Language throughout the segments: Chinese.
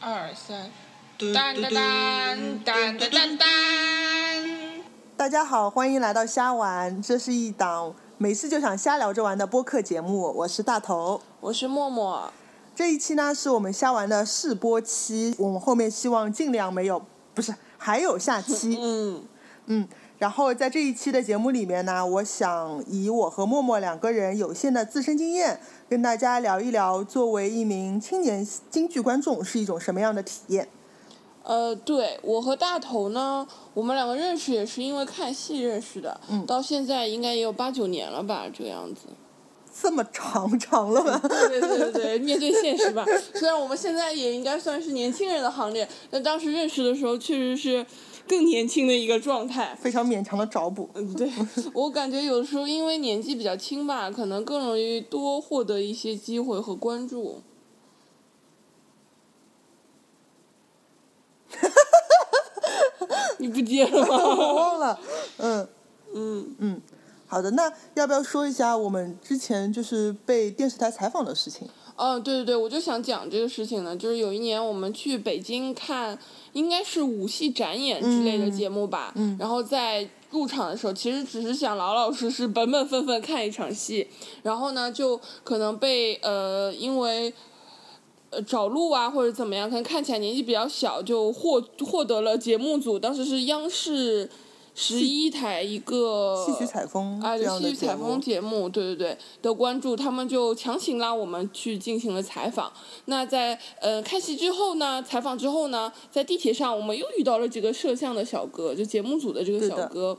二三，当当当当当当当。大家好，欢迎来到瞎玩，这是一档没事就想瞎聊着玩的播客节目，我是大头。我是默默，这一期呢是我们瞎玩的试播期，我们后面希望尽量没有，不是还有下期，嗯，嗯。然后在这一期的节目里面呢，我想以我和默默两个人有限的自身经验，跟大家聊一聊，作为一名青年京剧观众是一种什么样的体验。呃，对我和大头呢，我们两个认识也是因为看戏认识的，嗯到现在应该也有八九年了吧，这个样子。这么长 长了吧？对对对对，面对现实吧。虽然我们现在也应该算是年轻人的行列，但当时认识的时候确实是更年轻的一个状态。非常勉强的找补。嗯，对，我感觉有的时候因为年纪比较轻吧，可能更容易多获得一些机会和关注。你不接了吗？我忘了，嗯嗯，嗯，好的，那要不要说一下我们之前就是被电视台采访的事情？哦，对对对，我就想讲这个事情呢，就是有一年我们去北京看，应该是武戏展演之类的节目吧，嗯然后在入场的时候，其实只是想老老实实、本本分分看一场戏，然后呢，就可能被呃，因为。呃，找路啊，或者怎么样，可能看起来年纪比较小，就获获得了节目组当时是央视十一台一个戏曲采风啊，对，戏曲采风，节目，对对对的关注，他们就强行拉我们去进行了采访。那在呃看戏之后呢，采访之后呢，在地铁上我们又遇到了几个摄像的小哥，就节目组的这个小哥。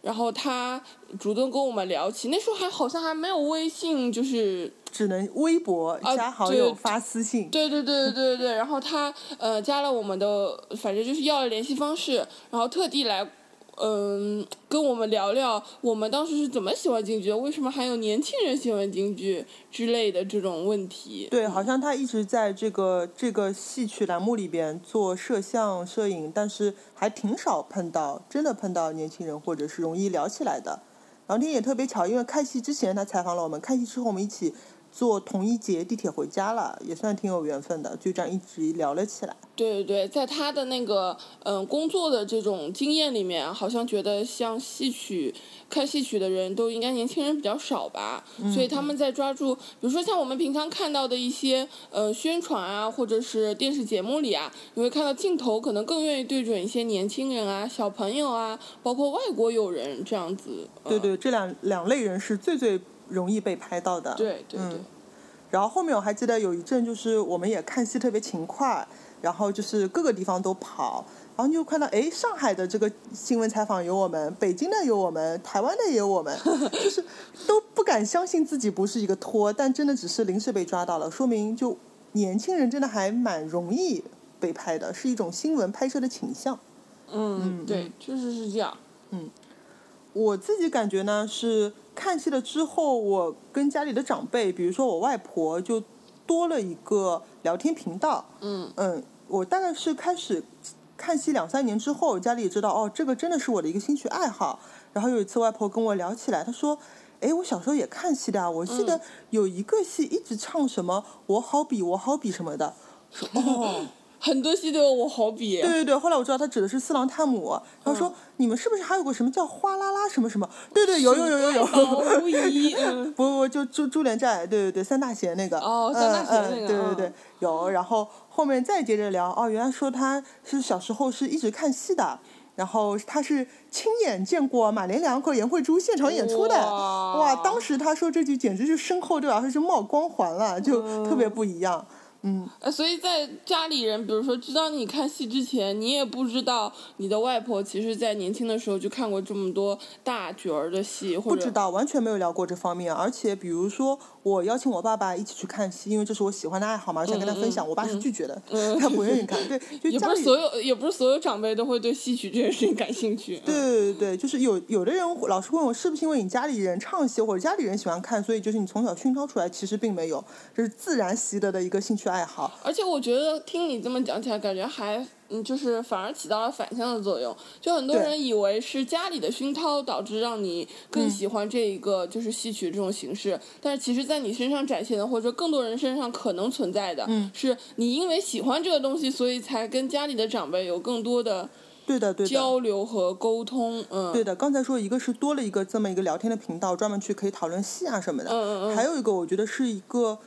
然后他主动跟我们聊起，那时候还好像还没有微信，就是只能微博啊加好对友发私信。对对对对对对，然后他呃加了我们的，反正就是要了联系方式，然后特地来嗯、跟我们聊聊我们当时是怎么喜欢京剧的，为什么还有年轻人喜欢京剧之类的这种问题。对，好像他一直在这个这个戏曲栏目里边做摄像、摄影，但是还挺少碰到真的碰到年轻人或者是容易聊起来的。然后那天也特别巧，因为看戏之前他采访了我们，看戏之后我们一起坐同一节地铁回家了，也算挺有缘分的，就这样一直聊了起来。对对对，在他的那个嗯、工作的这种经验里面，好像觉得像戏曲看戏曲的人都应该年轻人比较少吧，所以他们在抓住，比如说像我们平常看到的一些呃宣传啊，或者是电视节目里啊，你会看到镜头可能更愿意对准一些年轻人啊、小朋友啊，包括外国友人这样子。呃对对，这两两类人是最最容易被拍到的。对对对嗯。然后后面我还记得有一阵，就是我们也看戏特别勤快，然后就是各个地方都跑，然后你就看到，哎，上海的这个新闻采访有我们，北京的有我们，台湾的也有我们，就是都不敢相信自己不是一个托，但真的只是临时被抓到了，说明就年轻人真的还蛮容易被拍的，是一种新闻拍摄的倾向。嗯，对，确实是这样。我自己感觉呢是看戏了之后，我跟家里的长辈，比如说我外婆，就多了一个聊天频道。嗯嗯，我大概是开始看戏两三年之后，家里也知道哦，这个真的是我的一个兴趣爱好。然后有一次外婆跟我聊起来，她说：“哎，我小时候也看戏的啊，我记得有一个戏一直唱什么‘我好比我好比’什么的。”说哦。很多戏都有我好比。对对对，后来我知道他指的是四郎探母，然后说、嗯你们是不是还有个什么叫哗啦啦什么什么？对对，有有有有有。无疑。嗯。不不，就珠珠帘寨，对对对，三大贤那个。哦三大贤嗯那个嗯对对对嗯，有。然后后面再接着聊，哦，原来说他是小时候是一直看戏的，然后他是亲眼见过马连良和颜慧珠现场演出的。哇哇，当时他说这句简直是身后对吧？是冒光环了，就特别不一样。嗯，呃，所以在家里人，比如说知道你看戏之前，你也不知道你的外婆其实在年轻的时候就看过这么多大角儿的戏，或者不知道，完全没有聊过这方面。而且比如说，我邀请我爸爸一起去看戏，因为这是我喜欢的爱好嘛，我想跟他分享。我爸是拒绝的，他不愿意看。对，就不是所有，也不是所有长辈都会对戏曲这件事情感兴趣。对对对，就是有有的人老是问我是不是因为你家里人唱戏或者家里人喜欢看，所以就是你从小熏陶出来，其实并没有，这是自然习得的一个兴趣爱好。而且我觉得听你这么讲起来，感觉还嗯，就是反而起到了反向的作用。就很多人以为是家里的熏陶导致让你更嗯喜欢这一个就是戏曲这种形式，但是其实在你身上展现的，或者更多人身上可能存在的，嗯是你因为喜欢这个东西，所以才跟家里的长辈有更多的对的，对的。交流和沟通。嗯，对的，刚才说一个是多了一个这么一个聊天的频道，专门去可以讨论戏啊什么的。嗯嗯嗯还有一个，我觉得是一个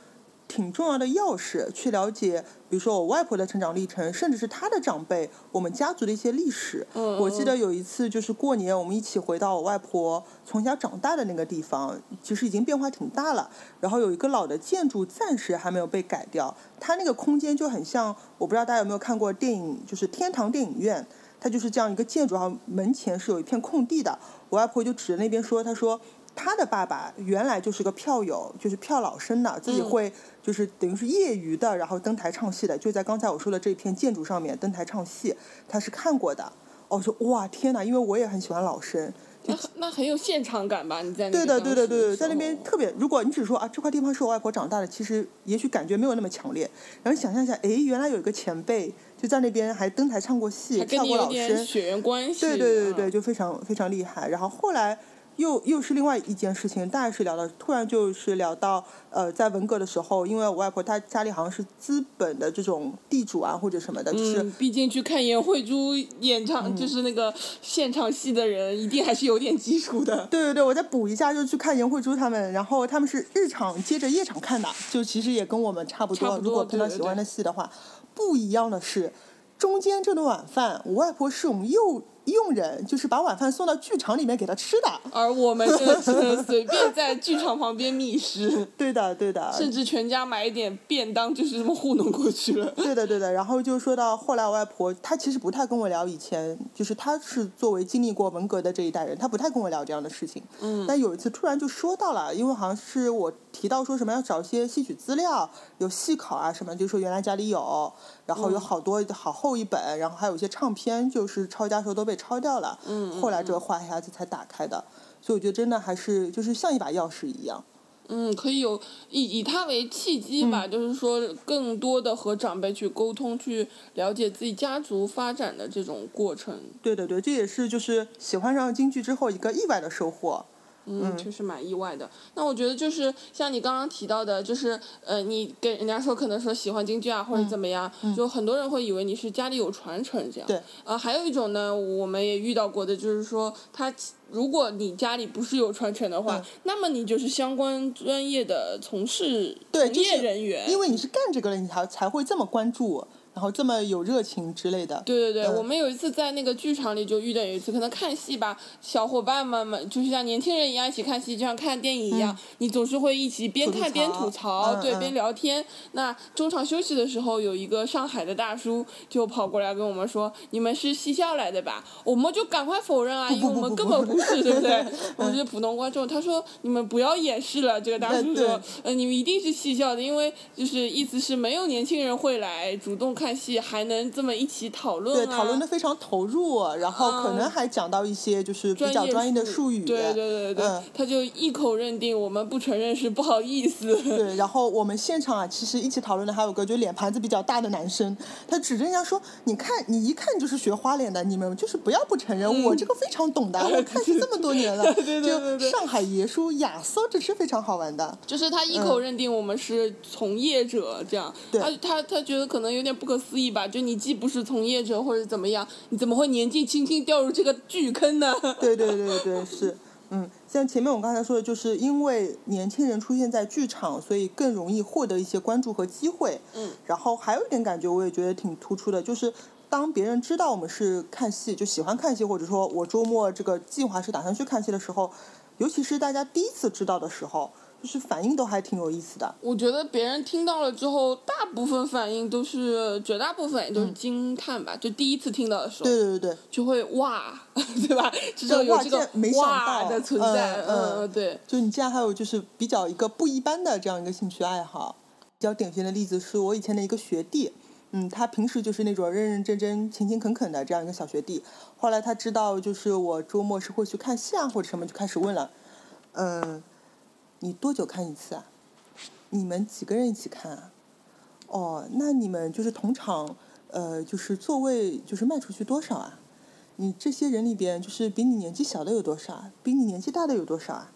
挺重要的钥匙，去了解，比如说我外婆的成长历程，甚至是她的长辈，我们家族的一些历史。嗯我记得有一次就是过年，我们一起回到我外婆从小长大的那个地方，其实已经变化挺大了。然后有一个老的建筑暂时还没有被改掉，它那个空间就很像，我不知道大家有没有看过电影，就是天堂电影院。它就是这样一个建筑，然后门前是有一片空地的。我外婆就指着那边说：“她说她的爸爸原来就是个票友，就是票老生的，自己嗯会就是等于是业余的，然后登台唱戏的，就在刚才我说的这片建筑上面登台唱戏，他是看过的。”哦，我说哇天哪，因为我也很喜欢老生，那很那很有现场感吧？你在那对的，对的，对的，在那边特别。如果你只说啊，这块地方是我外婆长大的，其实也许感觉没有那么强烈。然后想象一下，哎，原来有一个前辈就在那边还登台唱过戏，还跳过老生，血缘关系。对对对对，嗯就非常非常厉害。然后后来又又是另外一件事情，大概是聊到，突然就是聊到呃，在文革的时候，因为我外婆她家里好像是资本的这种地主啊或者什么的，就是嗯，毕竟去看颜慧珠演唱，嗯就是那个现场戏的人，一定还是有点基础的。对对对，我再补一下，就去看颜慧珠他们，然后他们是日场接着夜场看的，就其实也跟我们差不多。差不多如果碰到喜欢的戏的话，不一样的是，中间这顿晚饭，我外婆是我们佣佣人，就是把晚饭送到剧场里面给他吃的。而我们就是随便在剧场旁边觅食，对的，对的，甚至全家买一点便当，就是这么糊弄过去了。对的，对的。然后就说到后来，我外婆她其实不太跟我聊以前，就是她是作为经历过文革的这一代人，她不太跟我聊这样的事情。嗯，但有一次突然就说到了，因为好像是我提到说什么要找一些戏曲资料，有戏考啊什么，就说原来家里有，然后有好多好厚一本，然后还有一些唱片，就是抄家时候都被抄掉了。嗯后来这个话匣子才打开的，所以我觉得真的还是就是像一把钥匙一样。嗯，可以有以以它为契机嗯吧，就是说更多的和长辈去沟通，去了解自己家族发展的这种过程。对对对，这也是就是喜欢上京剧之后一个意外的收获。嗯，确实蛮意外的。那我觉得就是像你刚刚提到的，就是呃，你跟人家说可能说喜欢京剧啊，或者怎么样，就很多人会以为你是家里有传承这样。嗯对。呃，还有一种呢，我们也遇到过的，就是说他如果你家里不是有传承的话，嗯那么你就是相关专业的从事从业对就是人员。因为你是干这个的，你才才会这么关注，然后这么有热情之类的。对对对，嗯我们有一次在那个剧场里就遇到有一次，可能看戏吧，小伙伴们们就是像年轻人一样一起看戏，就像看电影一样，你总是会一起边看边槽吐槽，对，边聊天。那中场休息的时候，有一个上海的大叔就跑过来跟我们说：“你们是戏校来的吧？”我们就赶快否认啊，因为我们根本不是，对不对？我们是普通观众。他说：“你们不要掩饰了。”这个大叔对说：“呃，你们一定是戏校的，因为就是意思是没有年轻人会来主动看戏，还能这么一起讨论对，啊。”讨论的非常投入，然后可能还讲到一些就是比较专业的术语。对对对对，嗯他就一口认定我们不承认是不好意思。对，然后我们现场啊，其实一起讨论的还有个就脸盘子比较大的男生，他指着人家说：“你看，你一看就是学花脸的，你们就是不要不承认，我这个非常懂的，我 看戏这么多年了。”对对对就上海爷叔亚瑟，这是非常好玩的。就是他一口认定我们是从业者，这样，对他他他觉得可能有点不可思议吧？就你既不是从业者或者怎么样，你怎么会年纪轻轻掉入这个巨坑呢？对对对对，是，嗯，像前面我刚才说的，就是因为年轻人出现在剧场，所以更容易获得一些关注和机会。嗯，然后还有一点感觉，我也觉得挺突出的，就是当别人知道我们是看戏，就喜欢看戏，或者说我周末这个计划是打算去看戏的时候，尤其是大家第一次知道的时候，就是反应都还挺有意思的。我觉得别人听到了之后，大部分反应都是，绝大部分也都是嗯惊叹吧。就第一次听到的时候，对对对对，就会哇，对吧？知道有这个哇这没想到哇的存在，嗯嗯嗯，对。就你竟然还有就是比较一个不一般的这样一个兴趣爱好。比较典型的例子是我以前的一个学弟，嗯，他平时就是那种认认真真、勤勤恳恳的这样一个小学弟。后来他知道就是我周末是会去看戏啊或者什么，就开始问了，嗯，你多久看一次啊？你们几个人一起看啊？哦，那你们就是同场，呃，就是座位就是卖出去多少啊？你这些人里边，就是比你年纪小的有多少啊？比你年纪大的有多少啊？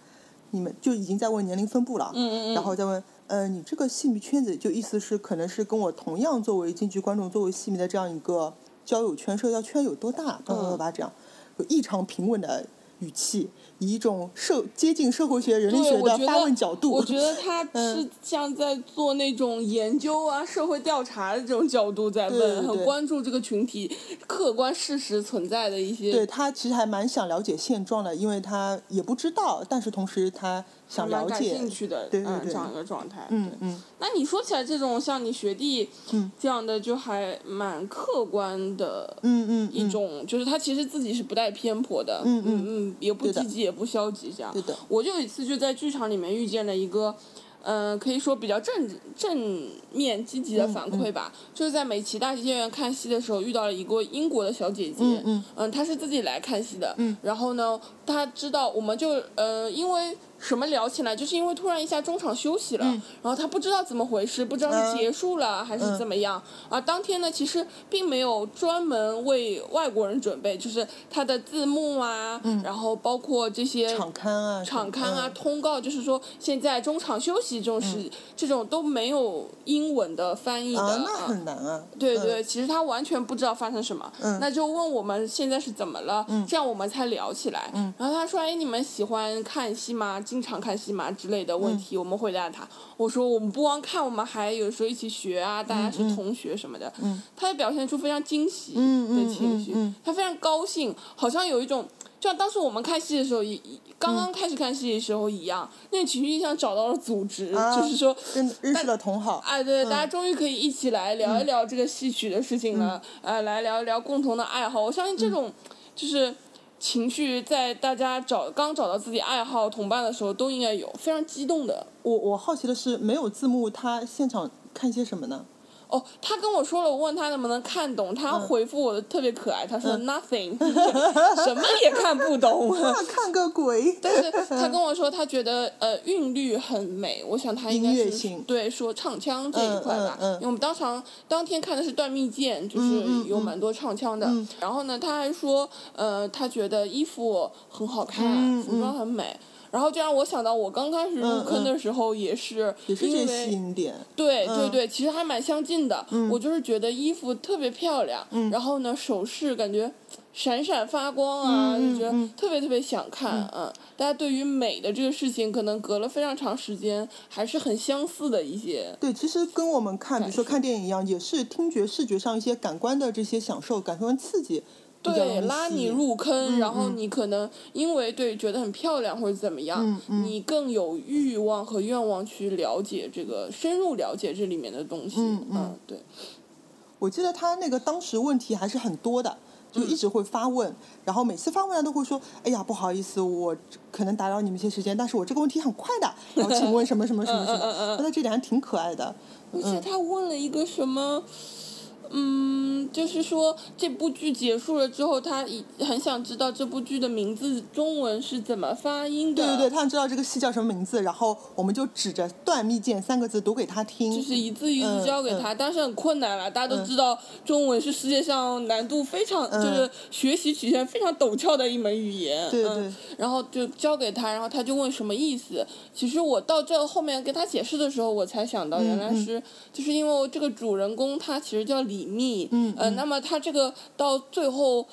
你们就已经在问年龄分布了，嗯嗯嗯然后再问，呃，你这个戏迷圈子，就意思是可能是跟我同样作为京剧观众、作为戏迷的这样一个交友圈、社交圈有多大？叭叭叭叭这样，有异常平稳的语气，以一种社接近社会学、人类，学的发问角度，我觉得他 嗯。是像在做那种研究啊、社会调查的这种角度在问，对对很关注这个群体客观事实存在的一些。对他其实还蛮想了解现状的，因为他也不知道，但是同时他想了解兴，趣的，嗯，对对对。这样一个状态。嗯嗯。那你说起来，这种像你学弟嗯。这样的，就还蛮客观的嗯嗯嗯，一种，就是他其实自己是不带偏颇的，嗯。嗯嗯，也不积极也不消极，这样。对的，我就有一次就在剧场里面遇见了一个，嗯、可以说比较正正面积极的嗯反馈吧，就是在美琪大戏剧院看戏的时候遇到了一个英国的小姐姐，嗯。嗯她是自己来看戏的，嗯。然后呢，她知道我们就呃因为。什么聊起来，就是因为突然一下中场休息了，嗯。然后他不知道怎么回事，不知道是嗯结束了、还是怎么样。啊，当天呢，其实并没有专门为外国人准备，就是他的字幕啊，然后包括这些场刊啊，场刊啊、嗯。通告，就是说现在中场休息这种事，这种都没有英文的翻译的。啊，那啊。很难啊，嗯对对，其实他完全不知道发生什么，嗯。那就问我们现在是怎么了，这样我们才聊起来。嗯。然后他说：“哎，你们喜欢看戏吗？经常看戏嘛？”之类的问嗯题，我们回答他。我说：“我们不光看，我们还有时候一起学啊，大家是同学什么的。嗯他也表现出非常惊喜的情绪，他非常高兴，好像有一种。就像当时我们看戏的时候，一刚嗯刚开始看戏的时候一样，那种情绪像找到了组织，啊就是说，认认识了同好，哎，对，大家终于可以一起来聊一聊这个戏曲的事情了，呃，来聊一聊共同的爱好。我相信这种就是情绪，在大家找刚找到自己爱好同伴的时候，都应该有非常激动的。我我好奇的是，没有字幕，他现场看些什么呢？哦，他跟我说了，我问他能不能看懂，他回复我的特别可爱，他说 nothing，什么也看不懂。那看个鬼！但是他 跟我说，他觉得呃韵律很美，我想他应该是对说唱腔这一块吧，嗯嗯嗯因为我们当场当天看的是断蜜饯，就是有蛮多唱腔的。嗯然后呢，他还说呃他觉得衣服很好看，嗯服装很美。然后就让我想到，我刚开始入坑的时候也是，也是这因为吸引点，对对嗯对，其实还蛮相近的。我就是觉得衣服特别漂亮，嗯然后呢首饰感觉闪闪发光啊，嗯就觉得嗯特别特别想看。嗯，大家对于美的这个事情，可能隔了非常长时间，还是很相似的一些。对，其实跟我们看，比如说看电影一样，也是听觉、视觉上一些感官的这些享受、感受跟刺激，比较对，拉你入坑，嗯然后嗯你可能因为对觉得很漂亮或者怎么样，你更有欲望和愿望去了解这个，深入了解这里面的东西。嗯嗯对。我记得他那个当时问题还是很多的，就一直会发问，然后每次发问他都会说：“哎呀，不好意思，我可能打扰你们一些时间，但是我这个问题很快的，然后请问什么什么什么什么。” 那这点还挺可爱的。而且他问了一个什么，嗯，就是说这部剧结束了之后，他一很想知道这部剧的名字中文是怎么发音的。对对对，他想知道这个戏叫什么名字，然后我们就指着“断蜜剑”三个字读给他听。就是一字一字教给他，但是很困难了。大家都知道，中文是世界上难度非常，就是学习曲线非常陡峭的一门语言。对对嗯。然后就教给他，然后他就问什么意思。其实我到这后面跟他解释的时候，我才想到原来是，就是因为这个主人公他其实叫李密，嗯呃，那么他这个到最后。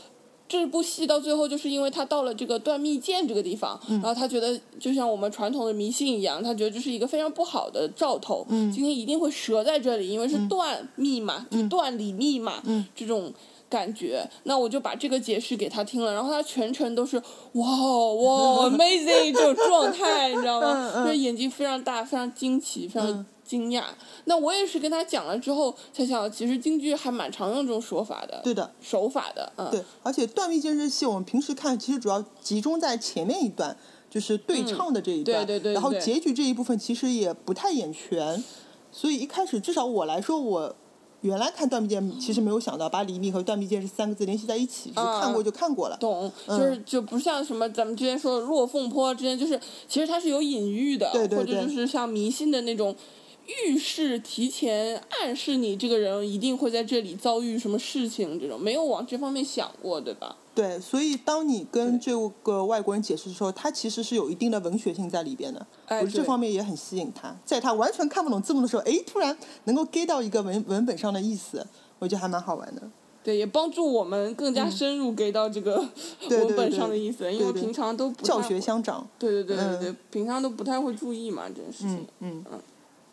这部戏到最后，就是因为他到了这个断密剑这个地方，然后他觉得就像我们传统的迷信一样，他觉得这是一个非常不好的兆头，嗯今天一定会折在这里，因为是断密嘛，就断理密嘛，这种感觉。那我就把这个解释给他听了，然后他全程都是哇哇 amazing 这种状态，你知道吗？就是眼睛非常大，非常惊奇，非常。惊讶，那我也是跟他讲了之后才想到，其实京剧还蛮常用这种说法的，对的，手法的，嗯，对，而且断臂剑这戏，我们平时看其实主要集中在前面一段，就是对唱的这一段，嗯对对对然后结局这一部分其实也不太演全，所以一开始至少我来说，我原来看断臂剑其实没有想到把李密和断臂剑这三个字联系在一起，就是看过就看过了。懂，嗯。就是就不像什么咱们之前说的落凤坡之间，就是其实它是有隐喻的，对对或者对。就是像迷信的那种预示、提前暗示你这个人一定会在这里遭遇什么事情，这种没有往这方面想过，对吧？对，所以当你跟这个外国人解释的时候，他其实是有一定的文学性在里边的，哎我这方面也很吸引他。在他完全看不懂字幕的时候，哎，突然能够 get 到一个文文本上的意思，我觉得还蛮好玩的。对，也帮助我们更加深入给到这个 文本上的意思，因为对对平常都不教学相长。对对对对嗯对，平常都不太会注意嘛，这件事情。嗯嗯，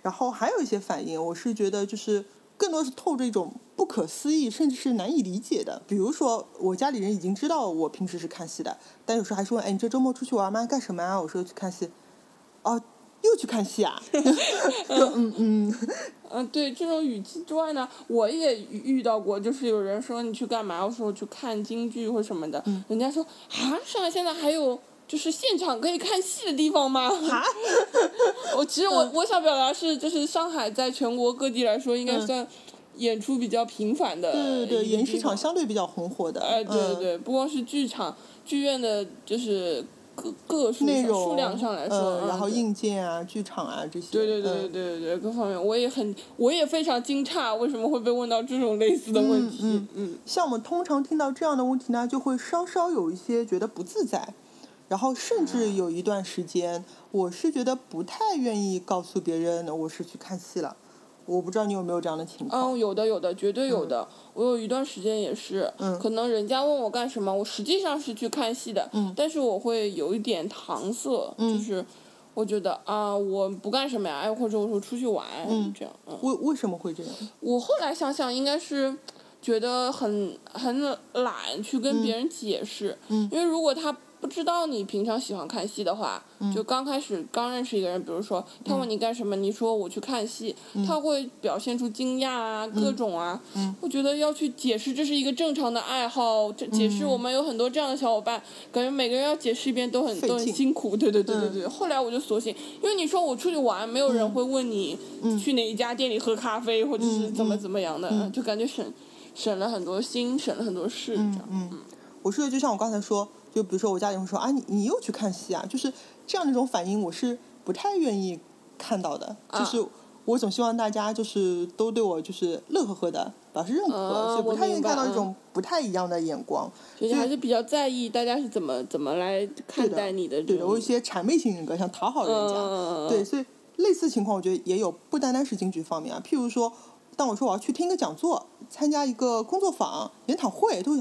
然后还有一些反应，我是觉得就是更多是透着一种不可思议，甚至是难以理解的。比如说，我家里人已经知道我平时是看戏的，但有时候还是问：“哎，你这周末出去玩吗？干什么啊？”我说去看戏。哦，又去看戏啊？就嗯嗯，嗯，对，这种语气之外呢，我也遇遇到过，就是有人说你去干嘛？我说我去看京剧或什么的，嗯人家说啊，上海现在还有就是现场可以看戏的地方吗？啊，我其实我我想表达是，就是上海在全国各地来说，应该嗯。算演出比较频繁的对对对，演艺市场相对比较红火的。哎，对对嗯。对，不光是剧场、剧院的，就是各个数上内容数量上来说，然后硬件啊、剧场啊这些。对对对对对，各方面。我也很，我也非常惊诧，为什么会被问到这种类似的问题？嗯嗯。像我们通常听到这样的问题呢，就会稍稍有一些觉得不自在，然后甚至有一段时间，我是觉得不太愿意告诉别人我是去看戏了。我不知道你有没有这样的情况？嗯，有的有的，绝对有的。我有一段时间也是，嗯可能人家问我干什么，我实际上是去看戏的，嗯但是我会有一点搪塞，就是我觉得啊，我不干什么呀，哎，或者我说出去玩，这样，嗯。为为什么会这样？我后来想想，应该是觉得很很懒去跟别人解释，嗯因为如果他不知道你平常喜欢看戏的话，嗯。就刚开始刚认识一个人，比如说他问你干什么，你说我去看戏，他会表现出惊讶啊，各种啊，嗯。我觉得要去解释这是一个正常的爱好，这解释我们有很多这样的小伙伴，感觉每个人要解释一遍都很都很辛苦，对对对对对。后来我就索性，因为你说我出去玩，没有人会问你去哪一家店里喝咖啡，或者是怎么怎么样的，就感觉省省了很多心，省了很多事，这样。嗯，我说的就像我刚才说，就比如说我家里人会说啊，你你又去看戏啊，就是这样的一种反应，我是不太愿意看到的。啊就是我总希望大家就是都对我就是乐呵呵的表示认可，啊所以不太愿意看到一种不太一样的眼光。就是还是比较在意大家是怎么怎么来看待你的这对的，我有一。些谄媚型人格，想讨好人家。嗯对，所以类似情况，我觉得也有，不单单是京剧方面啊。譬如说，当我说我要去听一个讲座，参加一个工作坊、研讨会，都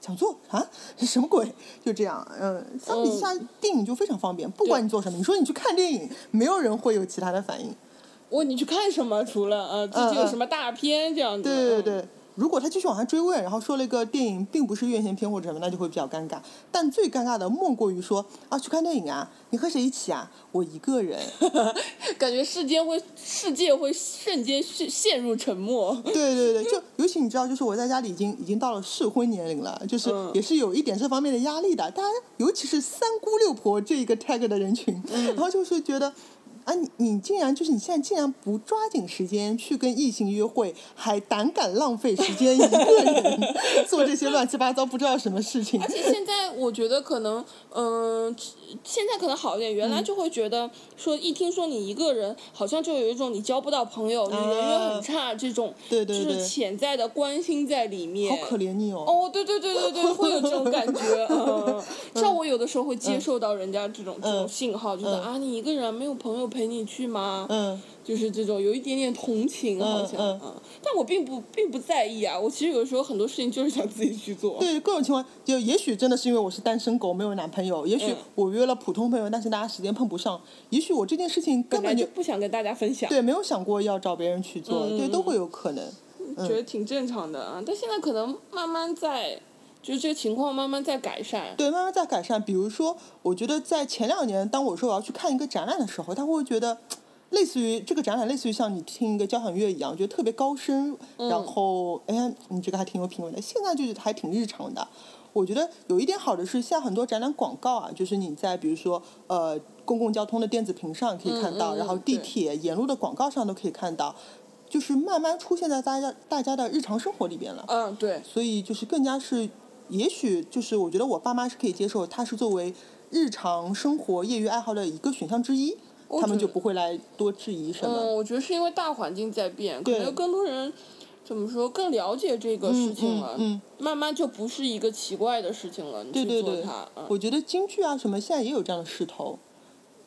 讲座啊，这 什么鬼？就这样，嗯，相比之下，电影就非常方便，不管你做什么，你说你去看电影，没有人会有其他的反应。我你去看什么？除了呃，最近有什么大片这样子？嗯对对对。如果他继续往下追问，然后说了一个电影并不是院线片或者什么，那就会比较尴尬。但最尴尬的莫过于说啊，去看电影啊，你和谁一起啊？我一个人。感觉世间会世界会瞬间陷陷入沉默。对对对，就尤其你知道，就是我在家里已经已经到了适婚年龄了，就是嗯也是有一点这方面的压力的。大家尤其是三姑六婆这一个 tag 的人群，然后就是觉得。啊，你你竟然就是你现在竟然不抓紧时间去跟异性约会，还胆敢浪费时间一个人 做这些乱七八糟不知道什么事情而。且现在我觉得可能，嗯、现在可能好一点。原嗯来就会觉得说，一听说你一个人，好像就有一种你交不到朋友，你人缘很差这种，啊对对对就是潜在的关心在里面。好可怜你哦。哦，对对对对对，会有这种感觉。嗯，像我有的时候会接受到人家这种、这种信号，就是、啊，你一个人没有朋友陪你去吗？嗯，就是这种有一点点同情，好像嗯嗯但我并不并不在意啊。我其实有时候很多事情就是想自己去做。对各种情况，就也许真的是因为我是单身狗，没有男朋友；也许嗯我约了普通朋友，但是大家时间碰不上；也许我这件事情根本就就不想跟大家分享。对，没有想过要找别人去做，嗯对，都会有可能。觉得挺正常的啊。但现在可能慢慢在，就是这个情况慢慢在改善。对，慢慢在改善。比如说，我觉得在前两年，当我说我要去看一个展览的时候，他会觉得，类似于这个展览，类似于像你听一个交响乐一样，觉得特别高深。嗯然后，哎呀，你这个还挺有品味的。现在就是还挺日常的。我觉得有一点好的是，现在很多展览广告啊，就是你在比如说呃公共交通的电子屏上可以看到，嗯嗯然后地铁沿路的广告上都可以看到，就是慢慢出现在大家大家的日常生活里边了。嗯，对，所以就是更加是，也许就是我觉得我爸妈是可以接受，它是作为日常生活业余爱好的一个选项之一。他们就不会来多质疑什么。嗯，我觉得是因为大环境在变，可能更多人怎么说更了解这个事情了，嗯嗯慢慢就不是一个奇怪的事情了。对对对它，嗯，我觉得京剧啊什么现在也有这样的势头。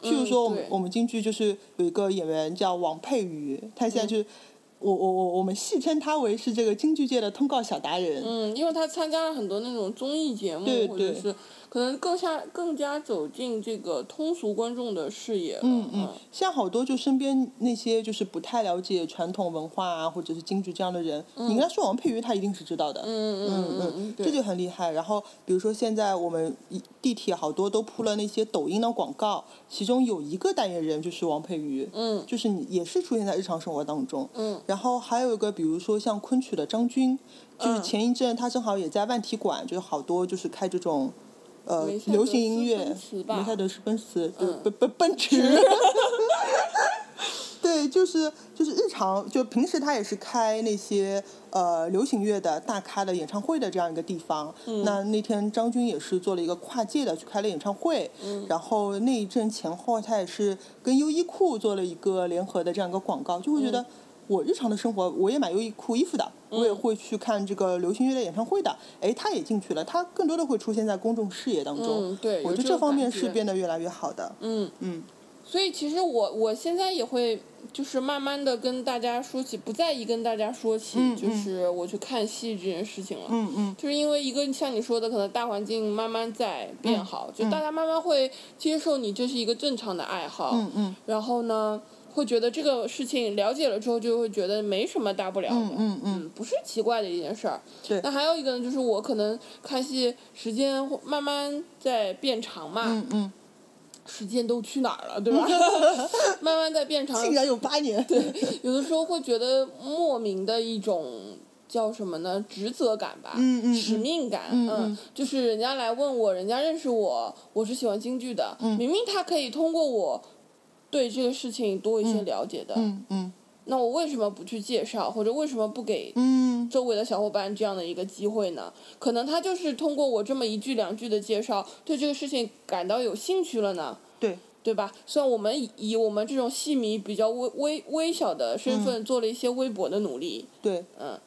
譬如嗯说，我们、对我们京剧就是有一个演员叫王佩瑜，他嗯现在就是、我我我我们戏称他为是这个京剧界的通告小达人。嗯，因为他参加了很多那种综艺节目，对对或者是可能更加更加走进这个通俗观众的视野。嗯嗯，像好多就身边那些就是不太了解传统文化啊，或者是京剧这样的人，你跟他说王佩瑜，他一定是知道的。嗯嗯嗯嗯这就很厉害。然后比如说现在我们地铁好多都铺了那些抖音的广告，其中有一个代言人就是王佩瑜，嗯就是你也是出现在日常生活当中。嗯然后还有一个，比如说像昆曲的张军，就是嗯前一阵他正好也在万体馆，就是好多就是开这种。呃流行音乐梅赛德斯奔驰，对嗯奔奔奔驰，对，就是就是日常，就平时他也是开那些呃流行乐的大咖的演唱会的这样一个地方。嗯那那天张军也是做了一个跨界的去开了演唱会，嗯然后那一阵前后他也是跟优衣库做了一个联合的这样一个广告，就会觉嗯得。我日常的生活，我也买优衣库衣服的，我也会去看这个流行乐队演唱会的。哎，他也进去了，他更多的会出现在公众视野当中。嗯对我觉得这方面是变得越来越好的。嗯。嗯所以其实我我现在也会就是慢慢的跟大家说起，不在意跟大家说起，嗯就是我去看戏这件事情了。嗯嗯就是因为一个像你说的，可能大环境慢慢在变好，嗯就大家慢慢会接受你这是一个正常的爱好，嗯嗯然后呢，会觉得这个事情了解了之后，就会觉得没什么大不了的，嗯嗯嗯，不是奇怪的一件事儿。对那还有一个呢，就是我可能看戏时间会慢慢在变长嘛，嗯嗯，时间都去哪儿了，对吧？慢慢在变长，竟然有八年。对，有的时候会觉得莫名的一种叫什么呢？职责感吧，嗯嗯嗯使命感，嗯嗯就是人家来问我，人家认识我，我是喜欢京剧的，嗯明明他可以通过我对这个事情多一些了解的，嗯嗯。那我为什么不去介绍，或者为什么不给嗯。周围的小伙伴这样的一个机会呢？可能他就是通过我这么一句两句的介绍，对这个事情感到有兴趣了呢。对，对吧？虽然我们以以我们这种戏迷比较微微微小的身份做了一些微薄的努力，对，嗯，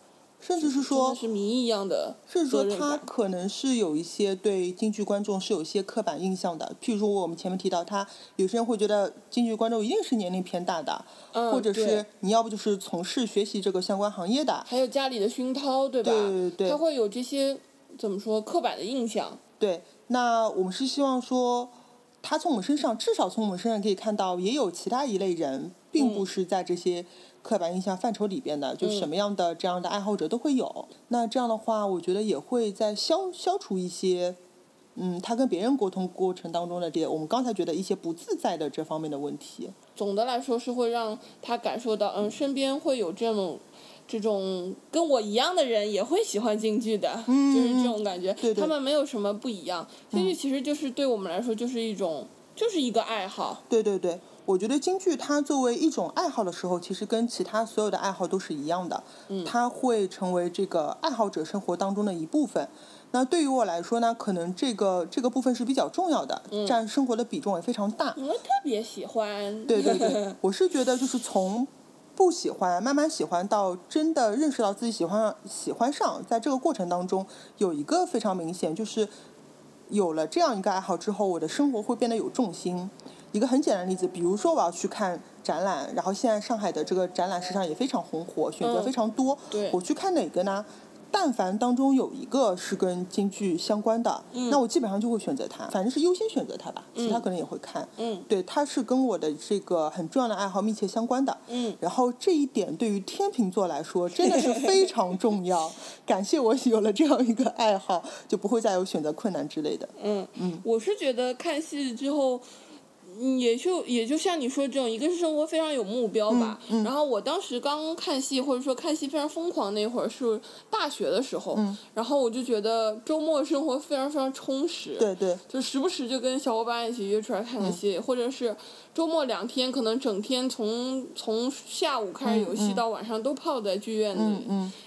甚至是说的，是谜一样的甚至说他。可能是有一些对京剧观众是有一些刻板印象的，譬如说我们前面提到他，有些人会觉得京剧观众一定是年龄偏大的，嗯，或者是你要不就是从事学习这个相关行业的，还有家里的熏陶，对吧？对对对他会有这些怎么说刻板的印象。对，那我们是希望说，他从我们身上，至少从我们身上可以看到，也有其他一类人，并不是在这些刻板印象范畴里边的，就什么样的这样的爱好者都会有。那这样的话，我觉得也会在消消除一些，嗯，他跟别人沟通过程当中的这些，我们刚才觉得一些不自在的这方面的问题。总的来说是会让他感受到，嗯，身边会有这种。这种跟我一样的人也会喜欢京剧的，就是这种感觉。对对他们没有什么不一样，京剧其实就是对我们来说就是一种，就是一个爱好。对对对，我觉得京剧它作为一种爱好的时候，其实跟其他所有的爱好都是一样的，它会成为这个爱好者生活当中的一部分。那对于我来说呢，可能这个这个部分是比较重要的，占生活的比重也非常大。我特别喜欢。对对对，我是觉得就是从不喜欢慢慢喜欢到真的认识到自己喜欢上喜欢上，在这个过程当中有一个非常明显，就是有了这样一个爱好之后，我的生活会变得有重心。一个很简单的例子，比如说我要去看展览，然后现在上海的这个展览市场也非常红火，选择嗯非常多。对我去看哪个呢？但凡当中有一个是跟京剧相关的，嗯那我基本上就会选择它，反正是优先选择它吧，其他可能也会看。嗯对，它是跟我的这个很重要的爱好密切相关的。嗯，然后这一点对于天秤座来说真的是 非常重要。感谢我有了这样一个爱好，就不会再有选择困难之类的。嗯嗯，我是觉得看戏之后，嗯也就也就像你说这种，一个是生活非常有目标吧。嗯然后我当时刚看戏或者说看戏非常疯狂那会儿是大学的时候，嗯然后我就觉得周末生活非常非常充实。对对就时不时就跟小伙伴一起约出来看个戏，或者是周末两天，可能整天从从下午开始有戏到晚上都泡在剧院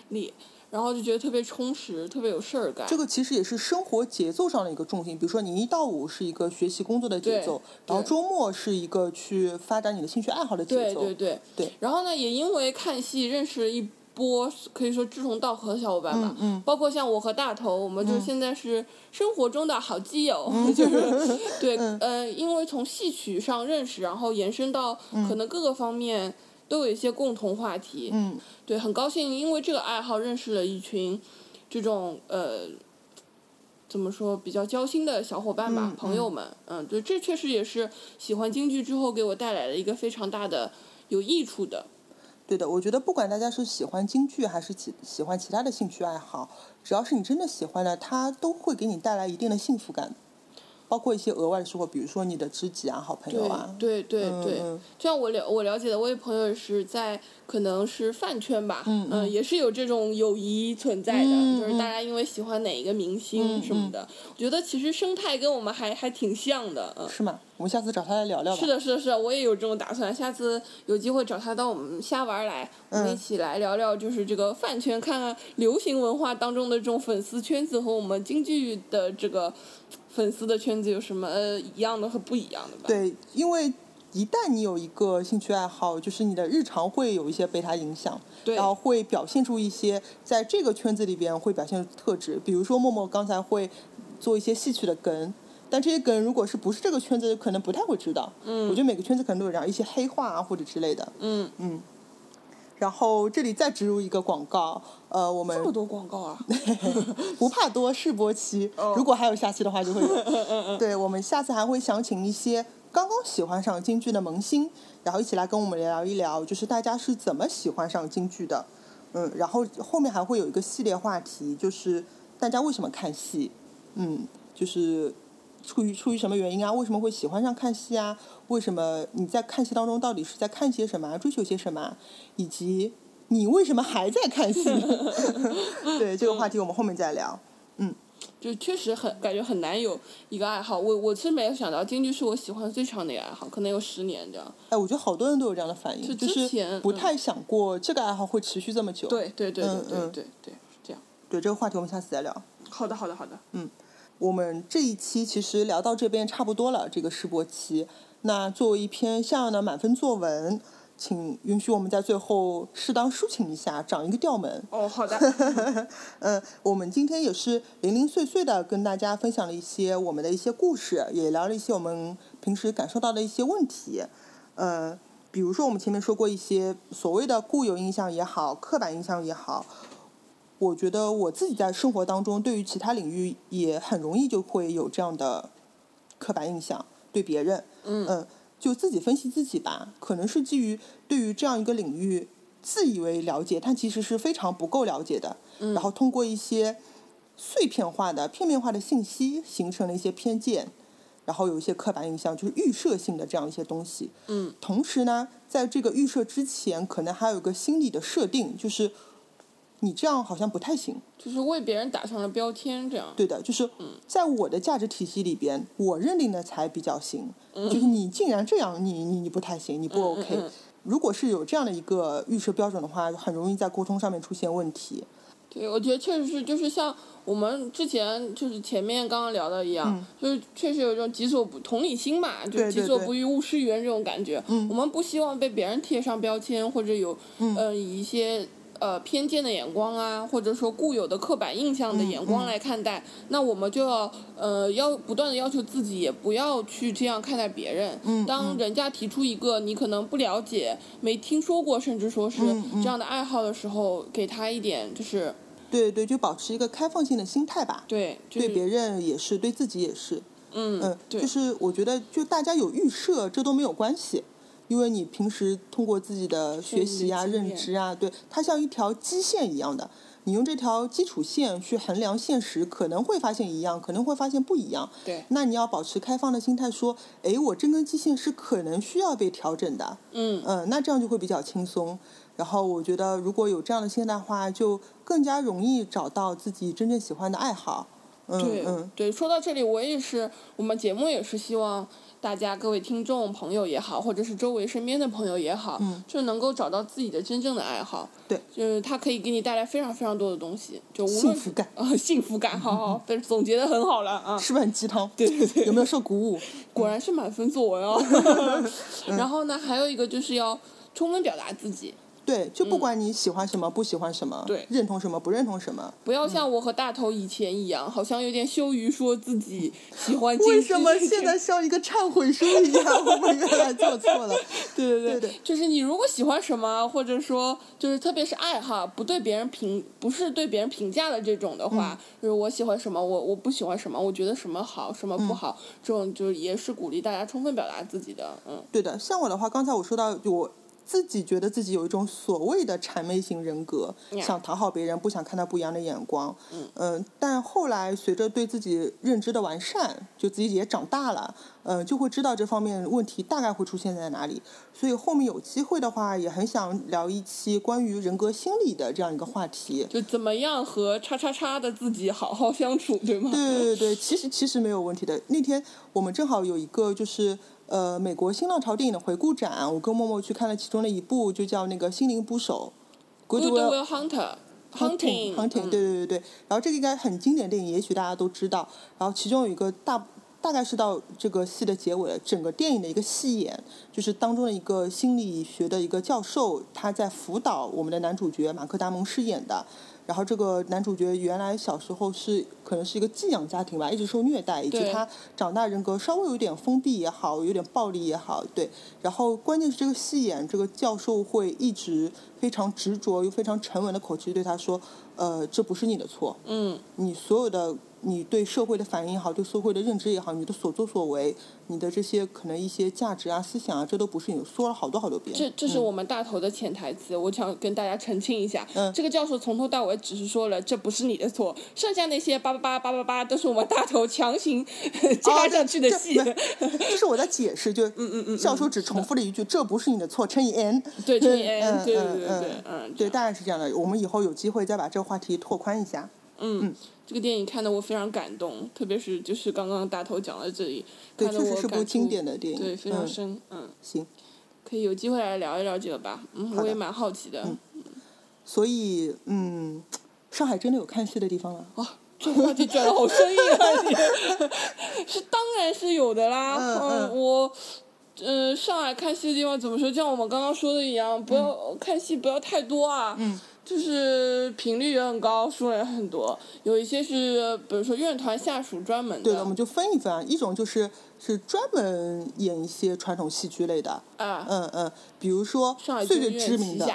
里。然后就觉得特别充实，特别有事儿干。这个其实也是生活节奏上的一个重心。比如说，你一到五是一个学习工作的节奏，然后周末是一个去发展你的兴趣爱好的节奏。对对对对。然后呢，也因为看戏认识了一波可以说志同道合的小伙伴吧。嗯嗯。包括像我和大头，我们就现在是生活中的好基友，就是 对呃，因为从戏曲上认识，然后延伸到可能各个方面。都有一些共同话题，嗯，对，很高兴因为这个爱好认识了一群，这种呃，怎么说比较交心的小伙伴吧，朋友们，嗯，对，这确实也是喜欢京剧之后给我带来了一个非常大的有益处的。对的，我觉得不管大家是喜欢京剧还是喜喜欢其他的兴趣爱好，只要是你真的喜欢的，它都会给你带来一定的幸福感。包括一些额外的收获，比如说你的知己啊、好朋友啊。对对对对，就像我了我了解的，我有朋友是在可能是饭圈吧，嗯，也是有这种友谊存在的，就是大家因为喜欢哪一个明星什么的，我觉得其实生态跟我们还还挺像的，嗯。是吗？我们下次找他来聊聊吧。是的，是的，是的，我也有这种打算，下次有机会找他到我们瞎玩来，我们一起来聊聊，就是这个饭圈，看看流行文化当中的这种粉丝圈子和我们京剧的这个。粉丝的圈子有什么一样的和不一样的吧？对，因为一旦你有一个兴趣爱好，就是你的日常会有一些被它影响，然后会表现出一些在这个圈子里边会表现特质。比如说默默刚才会做一些戏曲的梗，但这些梗如果是不是这个圈子，可能不太会知道。嗯，我觉得每个圈子可能都有这样一些黑话啊或者之类的。嗯嗯。然后这里再植入一个广告，呃，我们这么多广告啊，不怕多试播期，如果还有下期的话就会有。对，我们下次还会想请一些刚刚喜欢上京剧的萌新，然后一起来跟我们聊一聊，就是大家是怎么喜欢上京剧的，嗯，然后后面还会有一个系列话题，就是大家为什么看戏，嗯，就是。出于出于什么原因啊？为什么会喜欢上看戏啊？为什么你在看戏当中到底是在看些什么？追求些什么？以及你为什么还在看戏？对这个话题我们后面再聊。嗯，就确实很感觉很难有一个爱好。我我其实没有想到京剧是我喜欢最长的一个爱好，可能有十年这样。哎，我觉得好多人都有这样的反应，就是不太想过这个爱好会持续这么久。对对对对对对对，是这样。对这个话题我们下次再聊。好的好的好的。嗯。我们这一期其实聊到这边差不多了，这个试播期。那作为一篇像样的满分作文，请允许我们在最后适当抒情一下，涨一个调门。哦，好的。嗯，我们今天也是零零碎碎的跟大家分享了一些我们的一些故事，也聊了一些我们平时感受到的一些问题。嗯，比如说我们前面说过一些所谓的固有印象也好，刻板印象也好。我觉得我自己在生活当中，对于其他领域也很容易就会有这样的刻板印象，对别人，嗯，就自己分析自己吧。可能是基于对于这样一个领域自以为了解，但其实是非常不够了解的。然后通过一些碎片化的、片面化的信息，形成了一些偏见，然后有一些刻板印象，就是预设性的这样一些东西。嗯。同时呢，在这个预设之前，可能还有一个心理的设定，就是。你这样好像不太行，就是为别人打上了标签，这样。对的，就是在我的价值体系里边，我认定的才比较行。就是你竟然这样，你你你不太行，你不 OK。如果是有这样的一个预设标准的话，很容易在沟通上面出现问题。对，我觉得确实是，就是像我们之前就是前面刚刚聊的一样，就是确实有一种己所不同理心嘛，就己所不欲勿施于人这种感觉。我们不希望被别人贴上标签，或者有呃一些。呃，偏见的眼光啊，或者说固有的刻板印象的眼光来看待，那我们就要呃要不断的要求自己，也不要去这样看待别人。当人家提出一个你可能不了解、没听说过，甚至说是这样的爱好的时候，给他一点就是，对对，就保持一个开放性的心态吧。对，对别人也是，对自己也是。嗯嗯，对，就是我觉得就大家有预设，这都没有关系。因为你平时通过自己的学习啊、认知啊，对它像一条基线一样的，你用这条基础线去衡量现实，可能会发现一样，可能会发现不一样。对。那你要保持开放的心态，说，哎，我这根基线是可能需要被调整的。嗯。嗯，那这样就会比较轻松。然后我觉得，如果有这样的心态的话，就更加容易找到自己真正喜欢的爱好。嗯对嗯，对，说到这里，我也是，我们节目也是希望大家各位听众朋友也好，或者是周围身边的朋友也好，就能够找到自己的真正的爱好。嗯对，就是它可以给你带来非常非常多的东西，就无论幸福感啊、幸福感，好好，非总结的很好了啊。是不是很鸡汤？对对对有没有受鼓舞？果然是满分作文哦。嗯 然后呢，还有一个就是要充分表达自己，对，就不管你喜欢什么，不喜欢什么，嗯对认同什么，不认同什么，不要像我和大头以前一样，好像有点羞于说自己喜欢 为什么现在像一个忏悔书一样？我们原来做错了。对对对对就是你如果喜欢什么，或者说就是特别是爱好，不对别人评，不是对别人评价的这种的话，嗯就是我喜欢什么，我我不喜欢什么，我觉得什么好，什么嗯不好，这种就是也是鼓励大家充分表达自己的，嗯，对的，像我的话，刚才我说到，就我自己觉得自己有一种所谓的谄媚型人格，呀想讨好别人，不想看到不一样的眼光。嗯但后来随着对自己认知的完善，就自己也长大了，嗯、就会知道这方面问题大概会出现在哪里。所以后面有机会的话，也很想聊一期关于人格心理的这样一个话题。就怎么样和叉叉叉的自己好好相处，对吗？对对对，其实其实没有问题的。那天我们正好有一个就是呃美国新浪潮电影的回顾展，我跟默默去看了其中的一部，就叫那个《心灵捕手》Good Will Hunter。Hunting Hunting，嗯对对对对。然后这个应该很经典的电影，也许大家都知道。然后其中有一个大。大概是到这个戏的结尾，整个电影的一个戏演，就是当中的一个心理学的一个教授，他在辅导我们的男主角马克·达蒙饰演的。然后这个男主角原来小时候是可能是一个寄养家庭吧，一直受虐待，以及他长大人格稍微有点封闭也好，有点暴力也好，对。然后关键是这个戏演，这个教授会一直非常执着又非常沉稳的口气对他说，呃，这不是你的错，嗯，你所有的你对社会的反应也好，对社会的认知也好，你的所作所为，你的这些可能一些价值啊、思想啊，这都不是你说了好多好多遍。这这是我们大头的潜台词，我想跟大家澄清一下。嗯这个教授从头到尾只是说了这不是你的错，剩下那些叭叭叭叭叭叭都是我们大头强行加上去的戏。这这是我在解释，就嗯嗯嗯教授只重复了一句：“这不是你的错”，乘以 n。对，乘以嗯 n，嗯对对嗯对对嗯，嗯，对，大概是这样的。我们以后有机会再把这个话题拓宽一下。嗯嗯，这个电影看得我非常感动，特别是就是刚刚大头讲到这里，对，看得确实是部我感触经典的电影。对，非常嗯深，嗯，行，可以有机会来聊一聊这个吧，嗯，我也蛮好奇的。所以嗯，上海真的有看戏的地方了。哇，这话题转的好生硬啊！你是当然是有的啦，嗯嗯我。呃，上海看戏的地方怎么说？像我们刚刚说的一样，不要、看戏不要太多啊。嗯。就是频率也很高，数量也很多。有一些是，比如说院团下属专门的。对的，我们就分一分啊，一种就是是专门演一些传统戏剧类的，啊，嗯嗯，比如说最最知名的，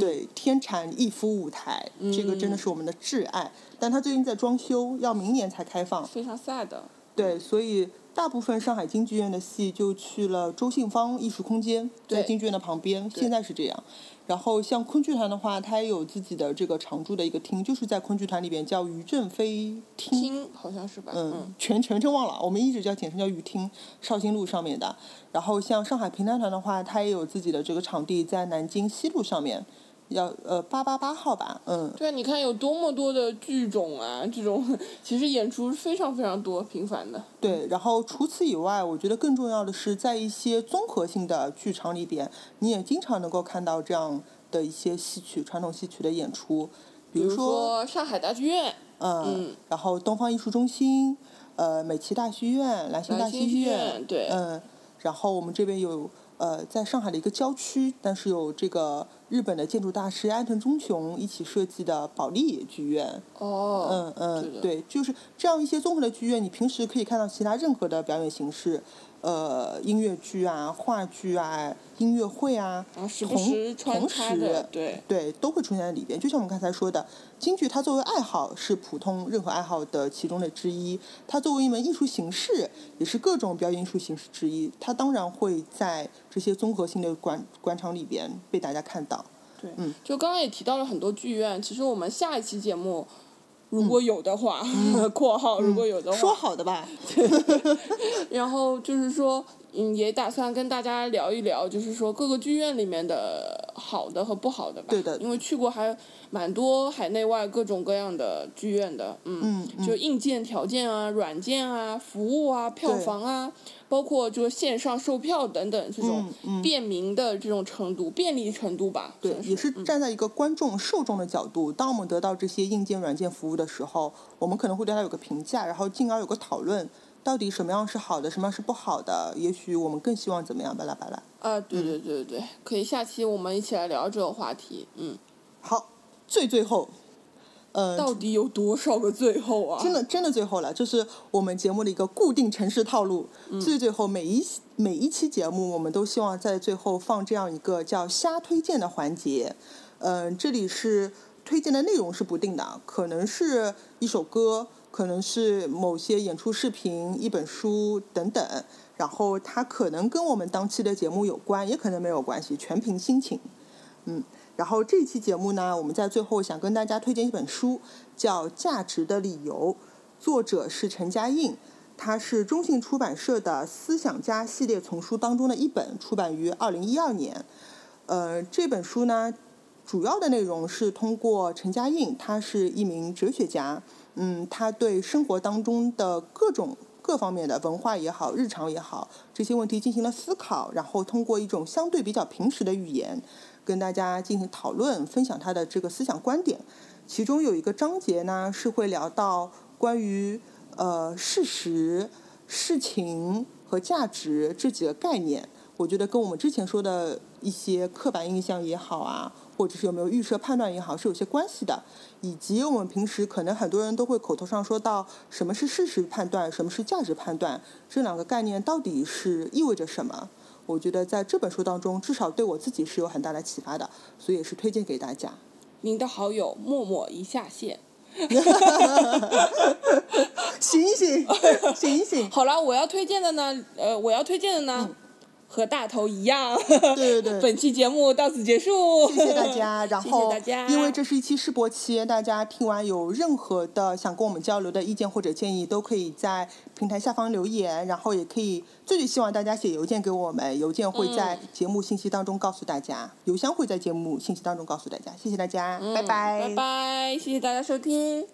对天产逸夫舞台，这个真的是我们的挚爱，但它最近在装修，要明年才开放。非常 sad。对，所以大部分上海京剧院的戏就去了周信芳艺术空间，在京剧院的旁边，现在是这样。然后像昆剧团的话，它也有自己的这个常驻的一个厅，就是在昆剧团里边叫于正飞厅。听好像是吧？嗯，全全称忘了，我们一直叫简称叫于厅，绍兴路上面的。然后像上海评弹团的话，它也有自己的这个场地在南京西路上面，要呃八八八号吧，嗯，对啊，你看有多么多的剧种啊，这种其实演出非常非常多，频繁的。对。然后除此以外，我觉得更重要的是，在一些综合性的剧场里边，你也经常能够看到这样的一些戏曲、传统戏曲的演出，比比如如说，上海大剧院，嗯嗯，然后东方艺术中心，呃，美琪大剧院、兰心大兰心戏院院，对嗯，然后我们这边有呃，在上海的一个郊区，但是有这个日本的建筑大师安藤忠雄一起设计的保利剧院，哦，嗯嗯对，就是这样一些综合的剧院，你平时可以看到其他任何的表演形式，呃，音乐剧啊、话剧啊、音乐会啊，同时同时，对，对，都会出现在里边。就像我们刚才说的，京剧它作为爱好是普通任何爱好的其中的之一，它作为一门艺术形式，也是各种表演艺术形式之一。它当然会在这些综合性的馆馆场里边被大家看到。对，嗯就刚刚也提到了很多剧院，其实我们下一期节目。如果有的话，（ 括号如果有的话），说好的吧？然后就是说，嗯，也打算跟大家聊一聊，就是说各个剧院里面的好的和不好的吧。对的因为去过还蛮多海内外各种各样的剧院的，嗯，嗯嗯就硬件条件啊、软件啊、服务啊、票房啊，包括就线上售票等等这种便民的这种程度、便利程度吧。对，算也是站在一个观众、受众的角度，当我们得到这些硬件、软件服务的时候，我们可能会对它有个评价，然后进而有个讨论，到底什么样是好的，什么样是不好的，也许我们更希望怎么样，巴拉巴拉。啊，对嗯对对对对，可以下期我们一起来聊这个话题。嗯，好，最最后，呃，到底有多少个最后啊？真的真的最后了，就是我们节目的一个固定城市套路。嗯最最后每一每一期节目，我们都希望在最后放这样一个叫“瞎推荐”的环节。嗯、这里是推荐的内容是不定的，可能是一首歌，可能是某些演出视频、一本书等等。然后它可能跟我们当期的节目有关，也可能没有关系，全凭心情。嗯，然后这期节目呢，我们在最后想跟大家推荐一本书，叫《价值的理由》，作者是陈嘉映，它是中信出版社的思想家系列丛书当中的一本，出版于二零一二年。呃，这本书呢，主要的内容是通过陈嘉映，他是一名哲学家，嗯，他对生活当中的各种各方面的文化也好、日常也好这些问题进行了思考，然后通过一种相对比较平实的语言，跟大家进行讨论，分享他的这个思想观点。其中有一个章节呢，是会聊到关于呃事实、事情和价值这几个概念。我觉得跟我们之前说的一些刻板印象也好啊，或者是有没有预设判断也好，是有些关系的。以及我们平时可能很多人都会口头上说到什么是事实判断，什么是价值判断，这两个概念到底是意味着什么？我觉得在这本书当中，至少对我自己是有很大的启发的，所以也是推荐给大家。您的好友默默一下线。醒醒，醒醒！好了，我要推荐的呢，呃，我要推荐的呢，和大头一样。对对对 本期节目到此结束。谢谢大家。然谢后，谢大家。因为这是一期试播期，大家听完有任何的想跟我们交流的意见或者建议，都可以在平台下方留言，然后也可以最最希望大家写邮件给我们，邮件会在节目信息当中告诉大家，邮箱会在节目信息当中告诉大家。谢谢大家，拜拜，拜拜，谢谢大家收听。